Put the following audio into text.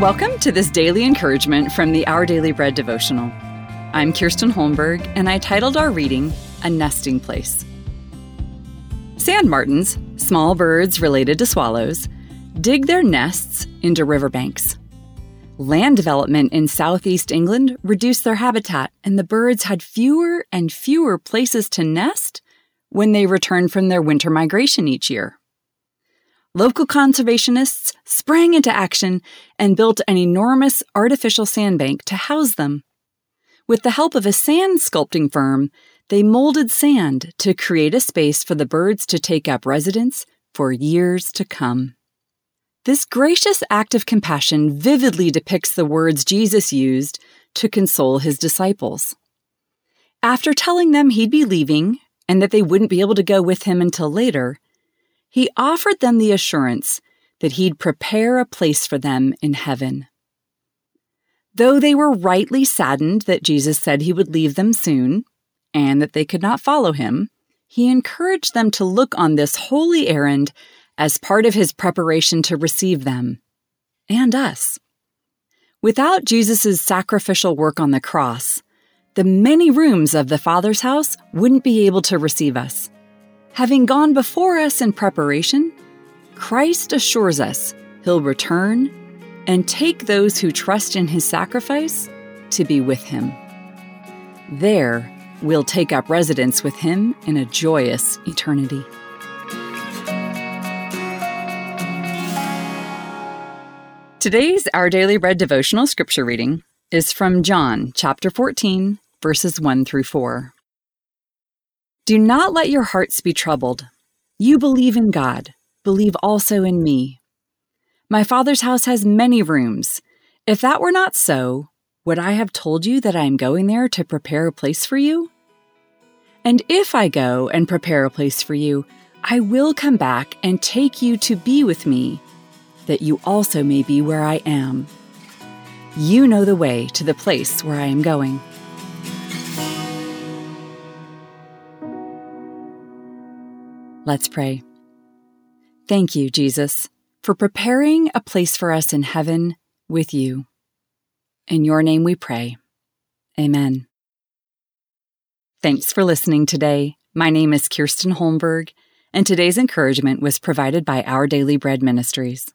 Welcome to this daily encouragement from the Our Daily Bread devotional. I'm Kirsten Holmberg, and I titled our reading A Nesting Place. Sand martins, small birds related to swallows, dig their nests into riverbanks. Land development in southeast England reduced their habitat, and the birds had fewer and fewer places to nest when they returned from their winter migration each year local conservationists sprang into action and built an enormous artificial sandbank to house them. With the help of a sand sculpting firm, they molded sand to create a space for the birds to take up residence for years to come. This gracious act of compassion vividly depicts the words Jesus used to console his disciples. After telling them he'd be leaving and that they wouldn't be able to go with him until later, he offered them the assurance that he'd prepare a place for them in heaven. Though they were rightly saddened that Jesus said he would leave them soon and that they could not follow him, he encouraged them to look on this holy errand as part of his preparation to receive them and us. Without Jesus' sacrificial work on the cross, the many rooms of the Father's house wouldn't be able to receive us. Having gone before us in preparation, Christ assures us he'll return and take those who trust in his sacrifice to be with him. There, we'll take up residence with him in a joyous eternity. Today's Our Daily Bread devotional scripture reading is from John chapter 14, verses 1 through 4. Do not let your hearts be troubled. You believe in God, believe also in me. My Father's house has many rooms. If that were not so, would I have told you that I am going there to prepare a place for you? And if I go and prepare a place for you, I will come back and take you to be with me, that you also may be where I am. You know the way to the place where I am going. Let's pray. Thank you, Jesus, for preparing a place for us in heaven with you. In your name we pray. Amen. Thanks for listening today. My name is Kirsten Holmberg, and today's encouragement was provided by Our Daily Bread Ministries.